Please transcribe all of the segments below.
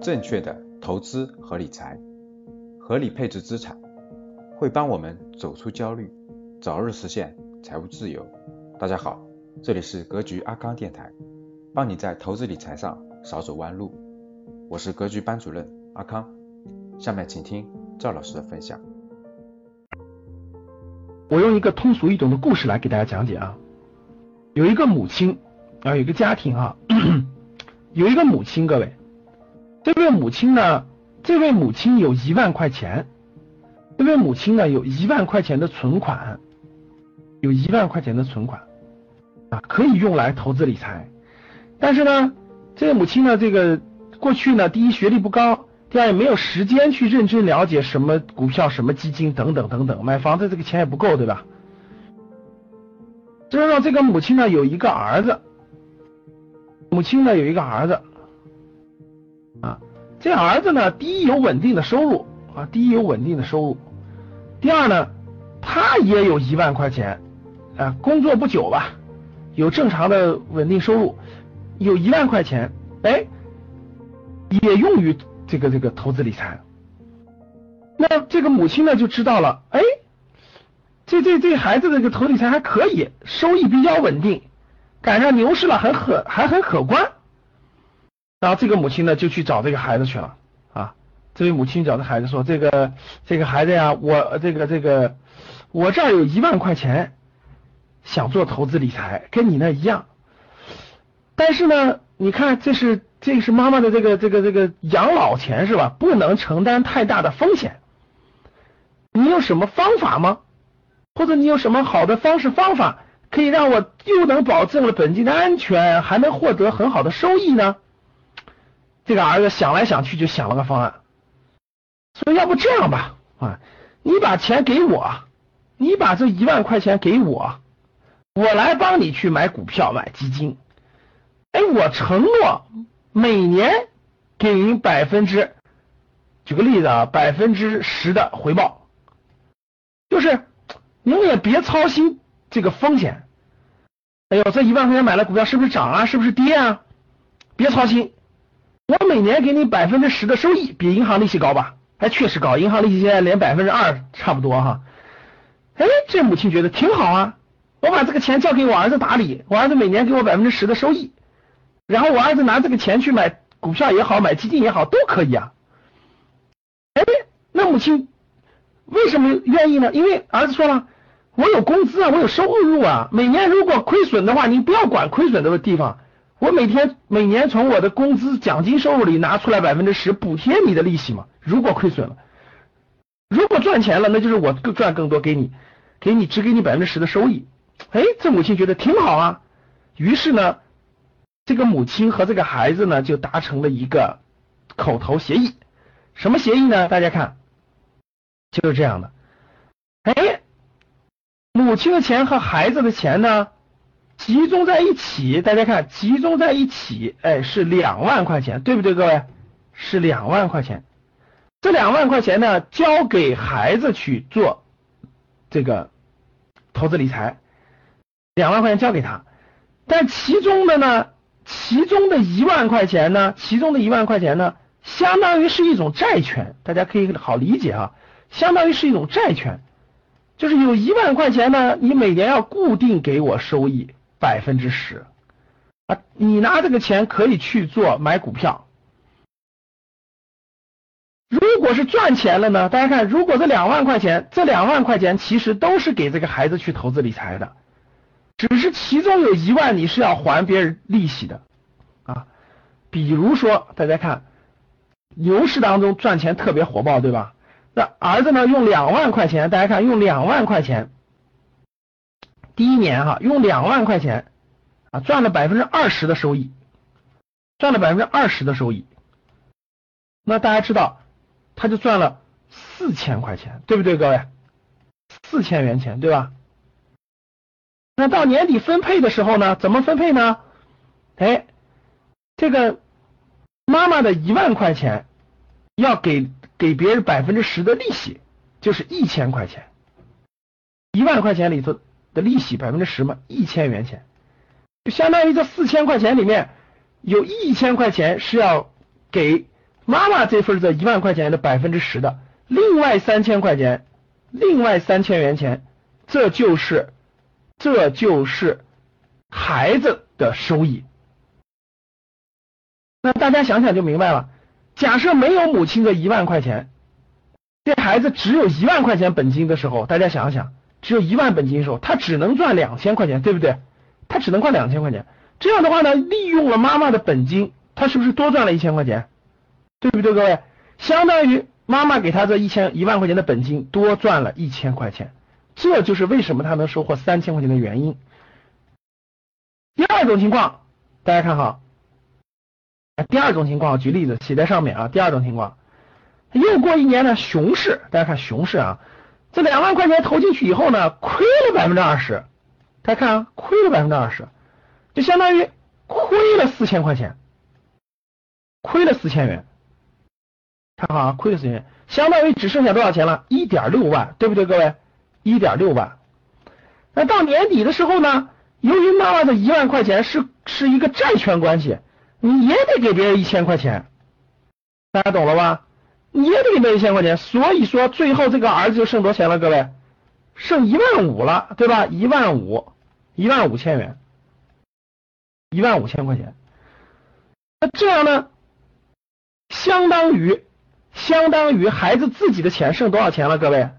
正确的投资和理财，合理配置资产，会帮我们走出焦虑，早日实现财务自由。大家好，这里是格局阿康电台，帮你在投资理财上少走弯路。我是格局班主任阿康，下面请听赵老师的分享。我用一个通俗易懂的故事来给大家讲解啊，有一个母亲啊，有一个家庭啊，有一个母亲，各位。这位母亲呢？这位母亲有一万块钱，这位母亲呢有一万块钱的存款，有一万块钱的存款啊，可以用来投资理财。但是呢，这位母亲呢，这个过去呢，第一学历不高，第二也没有时间去认真了解什么股票、什么基金等等等等，买房子这个钱也不够，对吧？这让这个母亲呢有一个儿子，母亲呢有一个儿子。啊，这儿子呢，第一有稳定的收入啊，第一有稳定的收入，第二呢，他也有一万块钱啊，工作不久吧，有正常的稳定收入，有一万块钱，哎，也用于这个这个投资理财。那这个母亲呢就知道了，哎，这这这孩子这个投理财还可以，收益比较稳定，赶上牛市了，很可还很可观。然后这个母亲呢就去找这个孩子去了啊，这位母亲找这孩子说：“这个这个孩子呀，我这个这个我这儿有一万块钱，想做投资理财，跟你那一样。但是呢，你看这是这是妈妈的这个这个这个养老钱是吧？不能承担太大的风险。你有什么方法吗？或者你有什么好的方式方法，可以让我又能保证了本金的安全，还能获得很好的收益呢？”这个儿子想来想去就想了个方案，说要不这样吧，啊，你把钱给我，你把这一万块钱给我，我来帮你去买股票买基金，哎，我承诺每年给您百分之，举个例子啊，百分之十的回报，就是您也别操心这个风险，哎呦，这一万块钱买了股票是不是涨啊，是不是跌啊？别操心。我每年给你百分之十的收益，比银行利息高吧？还确实高，银行利息现在连百分之二差不多哈。哎，这母亲觉得挺好啊，我把这个钱交给我儿子打理，我儿子每年给我百分之十的收益，然后我儿子拿这个钱去买股票也好，买基金也好，都可以啊。哎，那母亲为什么愿意呢？因为儿子说了，我有工资啊，我有收入啊，每年如果亏损的话，你不要管亏损的地方。我每天每年从我的工资奖金收入里拿出来百分之十补贴你的利息嘛？如果亏损了，如果赚钱了，那就是我更赚更多给你，给你只给你百分之十的收益。哎，这母亲觉得挺好啊。于是呢，这个母亲和这个孩子呢就达成了一个口头协议。什么协议呢？大家看，就是这样的。哎，母亲的钱和孩子的钱呢？集中在一起，大家看，集中在一起，哎，是两万块钱，对不对，各位？是两万块钱。这两万块钱呢，交给孩子去做这个投资理财，两万块钱交给他。但其中的呢，其中的一万块钱呢，其中的一万块钱呢，相当于是一种债权，大家可以好理解啊，相当于是一种债权，就是有一万块钱呢，你每年要固定给我收益。百分之十啊，你拿这个钱可以去做买股票。如果是赚钱了呢？大家看，如果这两万块钱，这两万块钱其实都是给这个孩子去投资理财的，只是其中有一万你是要还别人利息的啊。比如说，大家看牛市当中赚钱特别火爆，对吧？那儿子呢，用两万块钱，大家看用两万块钱。第一年哈，用两万块钱啊，赚了百分之二十的收益，赚了百分之二十的收益。那大家知道，他就赚了四千块钱，对不对，各位？四千元钱，对吧？那到年底分配的时候呢，怎么分配呢？哎，这个妈妈的一万块钱要给给别人百分之十的利息，就是一千块钱，一万块钱里头。的利息百分之十嘛，一千元钱，就相当于这四千块钱里面有一千块钱是要给妈妈这份这一万块钱的百分之十的，另外三千块钱，另外三千元钱，这就是这就是孩子的收益。那大家想想就明白了。假设没有母亲的一万块钱，这孩子只有一万块钱本金的时候，大家想想，只有一万本金的时候，他只能赚两千块钱，对不对？他只能赚两千块钱。这样的话呢，利用了妈妈的本金，他是不是多赚了一千块钱？对不对，各位？相当于妈妈给他这一千一万块钱的本金多赚了一千块钱，这就是为什么他能收获三千块钱的原因。第二种情况，大家看好。第二种情况，举例子写在上面啊。第二种情况，又过一年呢，熊市，大家看熊市啊，这两万块钱投进去以后呢，亏了百分之二十，大家看啊，亏了百分之二十，就相当于亏了四千块钱，亏了四千元，看好啊，亏了四千元，相当于只剩下多少钱了？一点六万，对不对，各位？一点六万。那到年底的时候呢，由于妈妈的一万块钱是是一个债权关系。你也得给别人一千块钱，大家懂了吧？你也得给一千块钱，所以说最后这个儿子就剩多钱了？各位，剩一万五了，对吧？一万五，一万五千元，一万五千块钱。那这样呢，相当于相当于孩子自己的钱剩多少钱了？各位，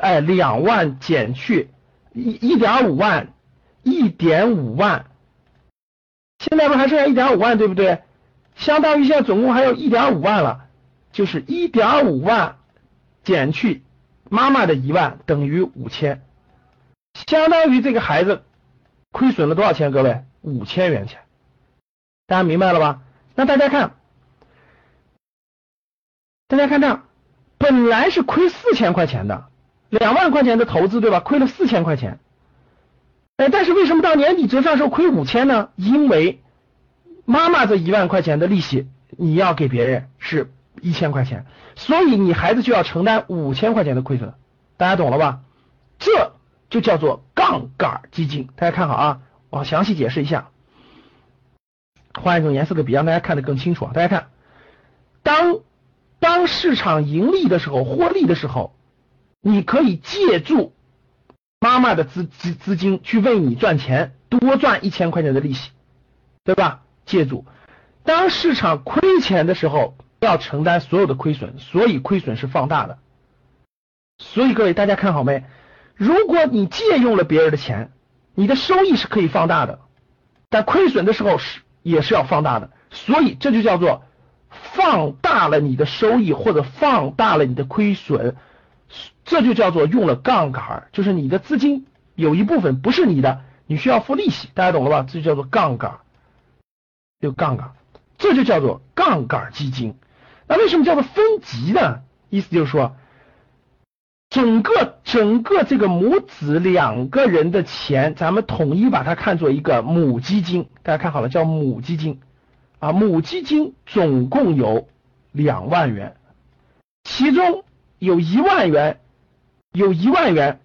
哎，两万减去一一点五万，一点五万。现在不还剩下一点五万，对不对？相当于现在总共还有一点五万了，就是一点五万减去妈妈的一万等于五千，相当于这个孩子亏损了多少钱？各位，五千元钱，大家明白了吧？那大家看，大家看这，本来是亏四千块钱的，两万块钱的投资，对吧？亏了四千块钱。哎，但是为什么到年底折算时候亏五千呢？因为妈妈这一万块钱的利息你要给别人是一千块钱，所以你孩子就要承担五千块钱的亏损，大家懂了吧？这就叫做杠杆基金。大家看好啊，我详细解释一下，换一种颜色的笔让大家看得更清楚啊。大家看，当当市场盈利的时候，获利的时候，你可以借助。妈妈的资资资金去为你赚钱，多赚一千块钱的利息，对吧？借助，当市场亏钱的时候，要承担所有的亏损，所以亏损是放大的。所以各位大家看好没？如果你借用了别人的钱，你的收益是可以放大的，但亏损的时候是也是要放大的。所以这就叫做放大了你的收益，或者放大了你的亏损。这就叫做用了杠杆，就是你的资金有一部分不是你的，你需要付利息，大家懂了吧？这就叫做杠杆，有杠杆，这就叫做杠杆基金。那为什么叫做分级呢？意思就是说，整个整个这个母子两个人的钱，咱们统一把它看作一个母基金，大家看好了，叫母基金啊，母基金总共有两万元，其中。有一万元，有一万元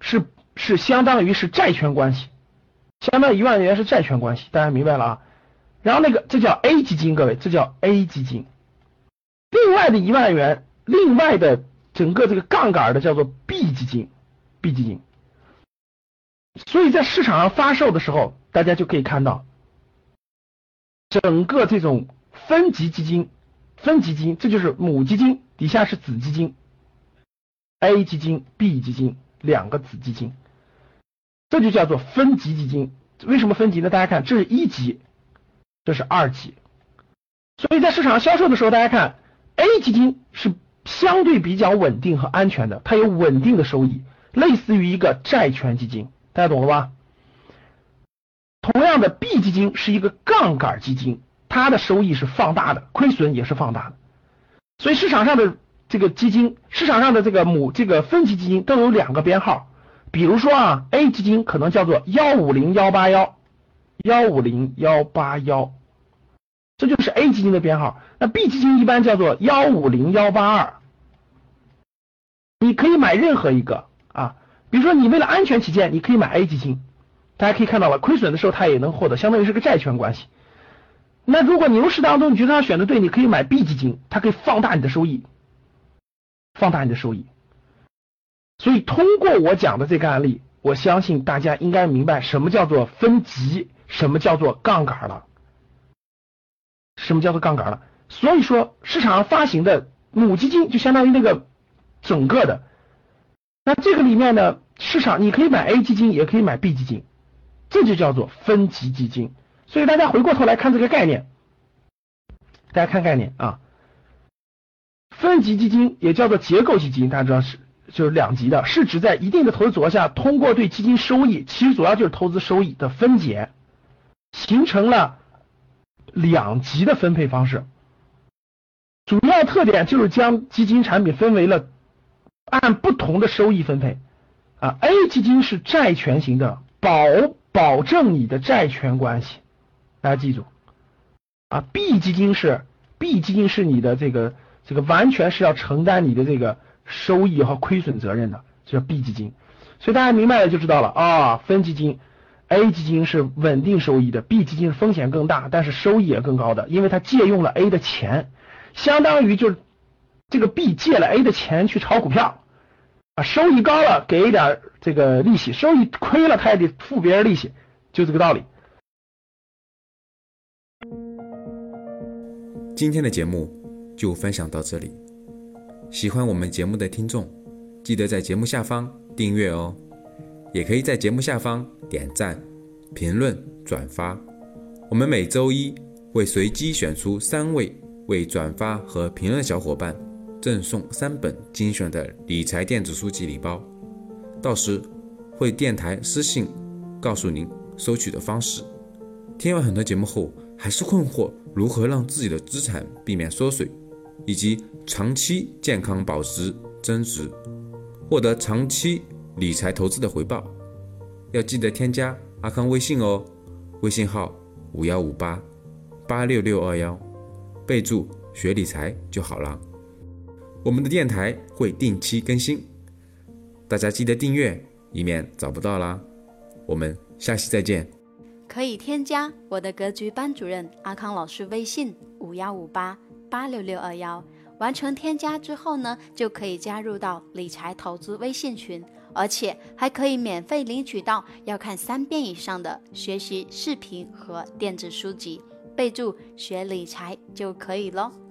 是是相当于是债权关系，相当于一万元是债权关系，大家明白了啊？然后那个这叫 A 基金，各位，这叫 A 基金。另外的一万元，另外的整个这个杠杆的叫做 B 基金，B 基金。所以在市场上发售的时候，大家就可以看到，整个这种分级基金，分级基金，这就是母基金，底下是子基金。A 基金、B 基金两个子基金，这就叫做分级基金。为什么分级呢？大家看，这是一级，这是二级。所以在市场上销售的时候，大家看 A 基金是相对比较稳定和安全的，它有稳定的收益，类似于一个债权基金，大家懂了吧？同样的，B 基金是一个杠杆基金，它的收益是放大的，亏损也是放大的。所以市场上的。这个基金市场上的这个母这个分级基金都有两个编号，比如说啊，A 基金可能叫做幺五零幺八幺幺五零幺八幺，这就是 A 基金的编号。那 B 基金一般叫做幺五零幺八二，你可以买任何一个啊，比如说你为了安全起见，你可以买 A 基金，大家可以看到了，亏损的时候它也能获得，相当于是个债权关系。那如果牛市当中你觉得它选的对，你可以买 B 基金，它可以放大你的收益，放大你的收益。所以通过我讲的这个案例，我相信大家应该明白什么叫做分级，什么叫做杠杆了，什么叫做杠杆了。所以说市场上发行的母基金就相当于那个整个的，那这个里面呢，市场你可以买 A 基金，也可以买 B 基金，这就叫做分级基金。所以大家回过头来看这个概念，大家看概念啊，分级基金也叫做结构基金，大家知道是就是两级的，是指在一定的投资组合下，通过对基金收益，其实主要就是投资收益的分解，形成了两级的分配方式。特点就是将基金产品分为了按不同的收益分配啊，A 基金是债权型的，保保证你的债权关系。大家记住，啊，B 基金是 B 基金是你的这个这个完全是要承担你的这个收益和亏损责任的，这叫 B 基金。所以大家明白了就知道了啊，分基金 A 基金是稳定收益的，B 基金是风险更大，但是收益也更高的，因为它借用了 A 的钱，相当于就是这个 B 借了 A 的钱去炒股票啊，收益高了给一点这个利息，收益亏了他也得付别人利息，就这个道理。今天的节目就分享到这里。喜欢我们节目的听众，记得在节目下方订阅哦，也可以在节目下方点赞、评论、转发。我们每周一会随机选出三位为转发和评论小伙伴，赠送三本精选的理财电子书籍礼包。到时会电台私信告诉您收取的方式。听完很多节目后，还是困惑。如何让自己的资产避免缩水，以及长期健康保值增值，获得长期理财投资的回报？要记得添加阿康微信哦，微信号五幺五八八六六二幺，备注学理财就好了。我们的电台会定期更新，大家记得订阅，以免找不到啦。我们下期再见。可以添加我的格局班主任阿康老师微信五幺五八八六六二幺，完成添加之后呢，就可以加入到理财投资微信群，而且还可以免费领取到要看三遍以上的学习视频和电子书籍，备注学理财就可以喽。